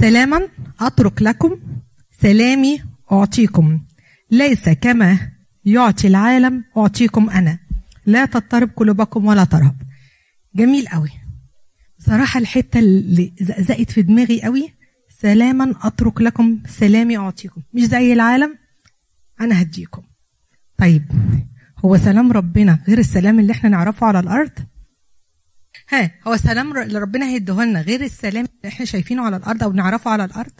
سلاما أترك لكم سلامي أعطيكم. ليس كما يعطي العالم أعطيكم أنا. لا تضطرب قلوبكم ولا ترهب. جميل قوي صراحة الحتة اللي زقزقت في دماغي قوي سلاما أترك لكم سلامي أعطيكم. مش زي العالم أنا هديكم. طيب هو سلام ربنا غير السلام اللي إحنا نعرفه على الأرض؟ ها هو سلام اللي ربنا هيديه لنا غير السلام اللي إحنا شايفينه على الأرض أو نعرفه على الأرض.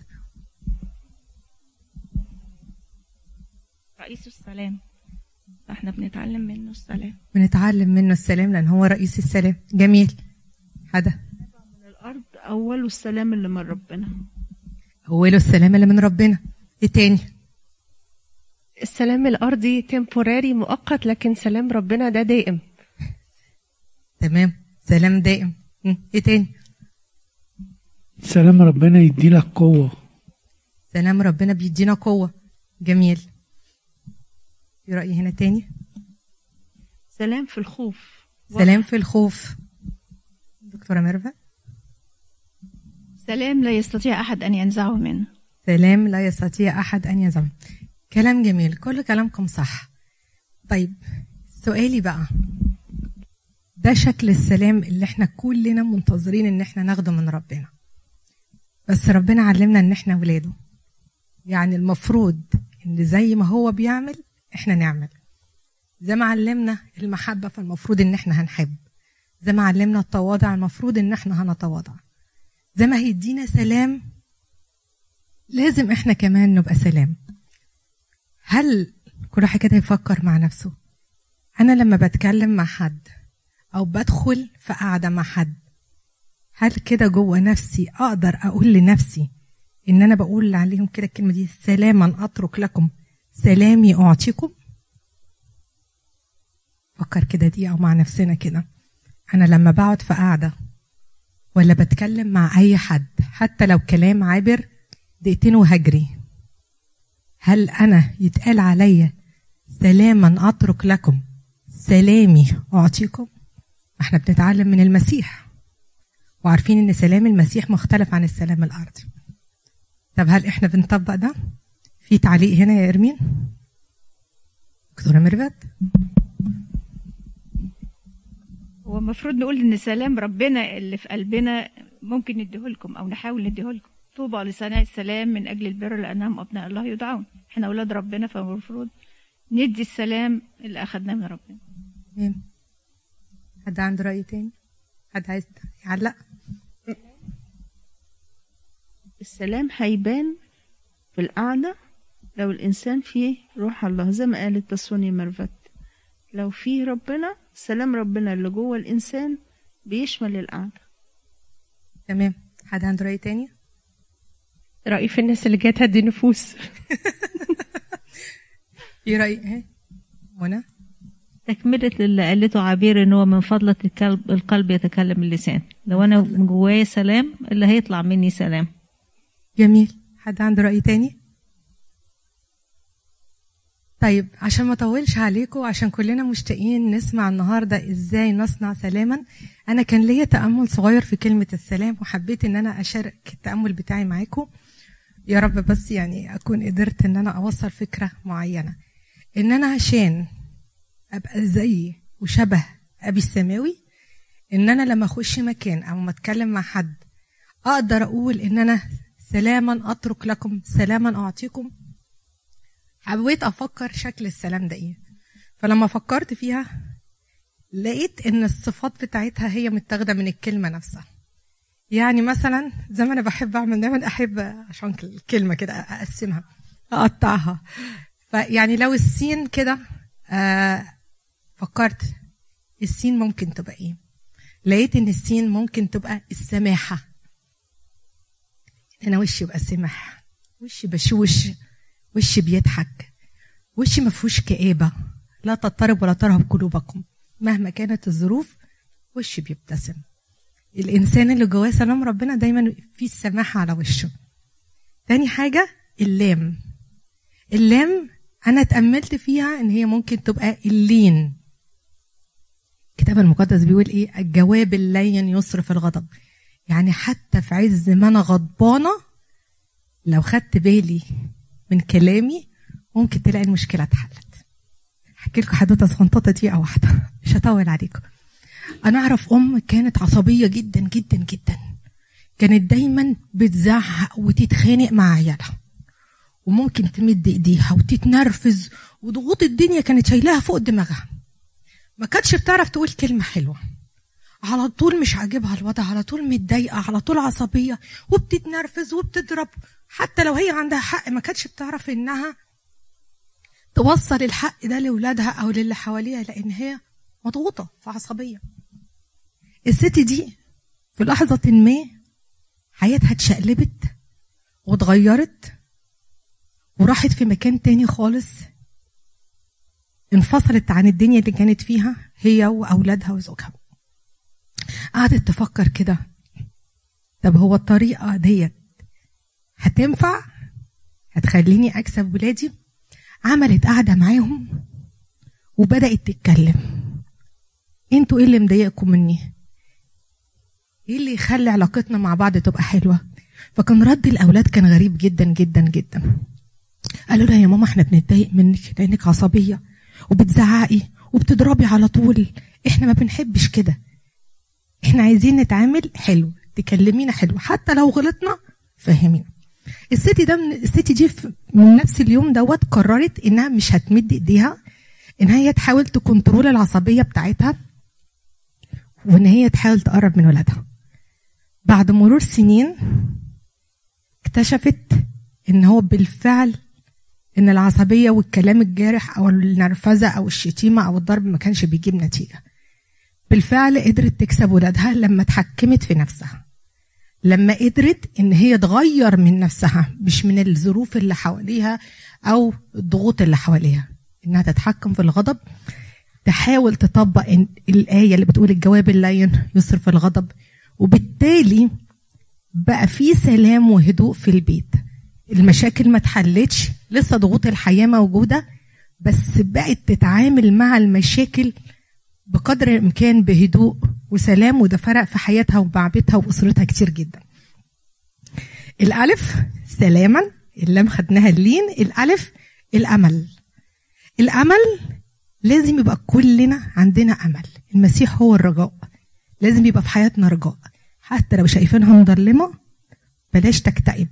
رئيس السلام. إحنا بنتعلم منه السلام. بنتعلم منه السلام لأن هو رئيس السلام. جميل. حدا من الأرض أول السلام اللي من ربنا. اوله السلام اللي من ربنا. إيه تاني؟ السلام الأرضي تمبوراري مؤقت لكن سلام ربنا ده دائم. تمام. سلام دائم إيه تاني؟ سلام ربنا يدي لك قوة. سلام ربنا بيدينا قوة. جميل. في رأي هنا تاني؟ سلام في الخوف. سلام في الخوف. دكتورة ميرفت سلام لا يستطيع أحد أن ينزعه منه. سلام لا يستطيع أحد أن يزعم كلام جميل. كل كلامكم صح. طيب سؤالي بقى. ده شكل السلام اللي إحنا كلنا منتظرين ان إحنا ناخده من ربنا. بس ربنا علمنا ان إحنا ولاده. يعني المفروض ان زي ما هو بيعمل إحنا نعمل. زي ما علمنا المحبة فالمفروض ان إحنا هنحب. زي ما علمنا التواضع المفروض ان إحنا هنتواضع. زي ما هيدينا سلام لازم إحنا كمان نبقى سلام. هل كل واحد كده يفكر مع نفسه؟ أنا لما بتكلم مع حد أو بدخل في قعده مع حد. هل كده جوه نفسي أقدر أقول لنفسي إن أنا بقول عليهم كده الكلمة دي سلاما أترك لكم سلامي أعطيكم؟ فكر كده دي أو مع نفسنا كده. أنا لما بقعد في قعده ولا بتكلم مع أي حد حتى لو كلام عابر دقيقتين وهجري. هل أنا يتقال عليا سلاما أترك لكم سلامي أعطيكم؟ إحنا بنتعلم من المسيح. وعارفين إن سلام المسيح مختلف عن السلام الارضي طب هل إحنا بنطبق ده؟ في تعليق هنا يا إرمين؟ دكتورة ميرفت؟ هو المفروض نقول إن سلام ربنا اللي في قلبنا ممكن نديه لكم أو نحاول نديه لكم طوبى لصانع السلام من أجل البر لأنهم أبناء الله يدعون. إحنا أولاد ربنا فالمفروض ندي السلام اللي أخذناه من ربنا. حد عنده رأي تاني؟ حد عايز يعلق؟ السلام هيبان في القعدة لو الإنسان فيه روح الله زي ما قالت تسوني مرفت لو فيه ربنا سلام ربنا اللي جوه الإنسان بيشمل القعدة. تمام. حد عنده رأي تاني؟ رأيي في الناس اللي جاية تهدي نفوس. في رأي إيه؟ منى؟ تكملة اللي قالته عبير إن هو من فضلة القلب, القلب يتكلم اللسان. لو أنا جوايا سلام اللي هيطلع مني سلام. جميل. حد عنده رأي تاني؟ طيب عشان ما أطولش عليكم عشان كلنا مشتاقين نسمع النهارده إزاي نصنع سلاما أنا كان ليا تأمل صغير في كلمة السلام وحبيت إن أنا أشارك التأمل بتاعي معاكم. يا رب بس يعني أكون قدرت إن أنا أوصل فكرة معينة. إن أنا عشان أبقى زي وشبه أبي السماوي إن أنا لما أخش مكان أو ما أتكلم مع حد أقدر أقول إن أنا سلاما أترك لكم سلاما أعطيكم. حبيت أفكر شكل السلام ده إيه. فلما فكرت فيها لقيت إن الصفات بتاعتها هي متاخدة من الكلمة نفسها. يعني مثلا زي ما أنا بحب أعمل دايما أحب عشان الكلمة كده أقسمها أقطعها. فيعني لو السين كده آه فكرت السين ممكن تبقى إيه. لقيت إن السين ممكن تبقى السماحة. أنا وشي يبقى سمح وشي بشوش وشي بيضحك؟ وشي ما فيهوش كآبة؟ لا تضطرب ولا ترهب قلوبكم. مهما كانت الظروف وشي بيبتسم. الإنسان اللي جواه سلام ربنا دايما في السماحة على وشه. تاني حاجة اللام. اللام أنا اتأملت فيها إن هي ممكن تبقى اللين. الكتاب المقدس بيقول إيه؟ الجواب اللين يصرف الغضب. يعني حتى في عز ما أنا غضبانة لو خدت بالي من كلامي ممكن تلاقي المشكلة اتحلت. أحكي لكم حدوتة صغنططة دقيقه واحدة. مش هطول عليكم. أنا أعرف أم كانت عصبية جدا جدا جدا. كانت دايما بتزعق وتتخانق مع عيالها. وممكن تمد إيديها وتتنرفز وضغوط الدنيا كانت شايلاها فوق دماغها. ما كانتش بتعرف تقول كلمة حلوة. على طول مش عاجبها الوضع على طول متضايقة على طول عصبية وبتتنرفز وبتضرب. حتى لو هي عندها حق ما كانتش بتعرف إنها توصل الحق ده لاولادها أو للي حواليها لأن هي مضغوطة فعصبيه الست دي في لحظة ما حياتها اتشقلبت واتغيرت وراحت في مكان تاني خالص. انفصلت عن الدنيا اللي كانت فيها هي وأولادها وزوجها. قعدت تفكر كده. طب هو الطريقة ديت هتنفع؟ هتخليني أكسب ولادي؟ عملت قعدة معاهم وبدأت تتكلم. أنتوا إيه اللي مضايقكم مني؟ إيه اللي يخلي علاقتنا مع بعض تبقى حلوة؟ فكان رد الأولاد كان غريب جدا جدا جدا. قالوا لها يا ماما إحنا بنتضايق منك لأنك عصبية. وبتزعقي وبتضربي على طول. إحنا ما بنحبش كده. إحنا عايزين نتعامل حلو تكلمينا حلو. حتى لو غلطنا فهمينا. الست ده من الست دي من نفس اليوم دوت قررت إنها مش هتمد إيديها إن هي تحاول تكنترول العصبية بتاعتها وإن هي تحاول تقرب من ولادها. بعد مرور سنين اكتشفت إن هو بالفعل إن العصبية والكلام الجارح أو النرفزة أو الشتيمة أو الضرب ما كانش بيجيب نتيجة. بالفعل قدرت تكسب ولادها لما اتحكمت في نفسها. لما قدرت إن هي تغير من نفسها مش من الظروف اللي حواليها أو الضغوط اللي حواليها. إنها تتحكم في الغضب تحاول تطبق الآية اللي بتقول الجواب اللين يصرف الغضب. وبالتالي بقى في سلام وهدوء في البيت. المشاكل ما اتحلتش لسه ضغوط الحياة موجودة بس بقت تتعامل مع المشاكل بقدر الإمكان بهدوء وسلام وده فرق في حياتها ومع بيتها وأسرتها كتير جدا. الألف سلاما اللام خدناها اللين الألف الأمل. الأمل لازم يبقى كلنا عندنا أمل، المسيح هو الرجاء. لازم يبقى في حياتنا رجاء حتى لو شايفينها مظلمه بلاش تكتئب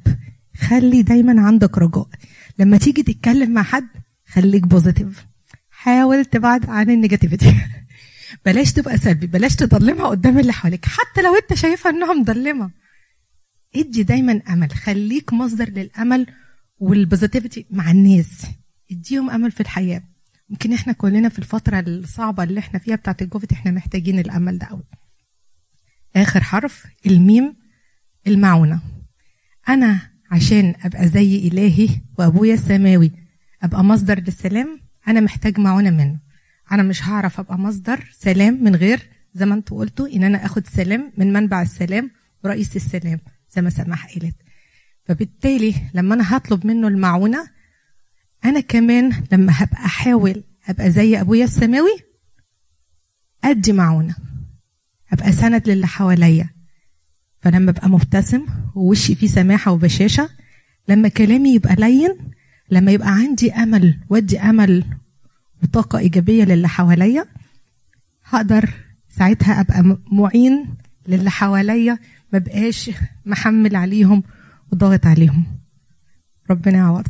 خلي دايما عندك رجاء لما تيجي تتكلم مع حد خليك positive حاول تبعد عن ال negativity. بلاش تبقى سلبي بلاش تضلمها قدام اللي حواليك حتى لو انت شايفها انها مضلمه ادي دايما أمل خليك مصدر للأمل وال positivity مع الناس. اديهم أمل في الحياة. ممكن إحنا كلنا في الفترة الصعبة اللي إحنا فيها بتاعت الكوفيد إحنا محتاجين الأمل ده قوي آخر حرف الميم المعونة. أنا عشان أبقى زي إلهي وأبويا السماوي. أبقى مصدر للسلام أنا محتاج معونة منه. أنا مش هعرف أبقى مصدر سلام من غير زي ما أنتوا قلتوا إن أنا آخد سلام من منبع السلام ورئيس السلام زي ما سماح قالت. فبالتالي لما أنا هطلب منه المعونة أنا كمان لما هبقى أحاول أبقى زي أبويا السماوي أدي معونة. أبقى سند للي حواليا. فلما ابقى مبتسم ووشي فيه سماحة وبشاشة لما كلامي يبقى لين لما يبقى عندي أمل وادي أمل وطاقة إيجابية للي حواليا هقدر ساعتها أبقى معين للي حواليا ما بقاش محمل عليهم وضاغط عليهم. ربنا يعوضكم.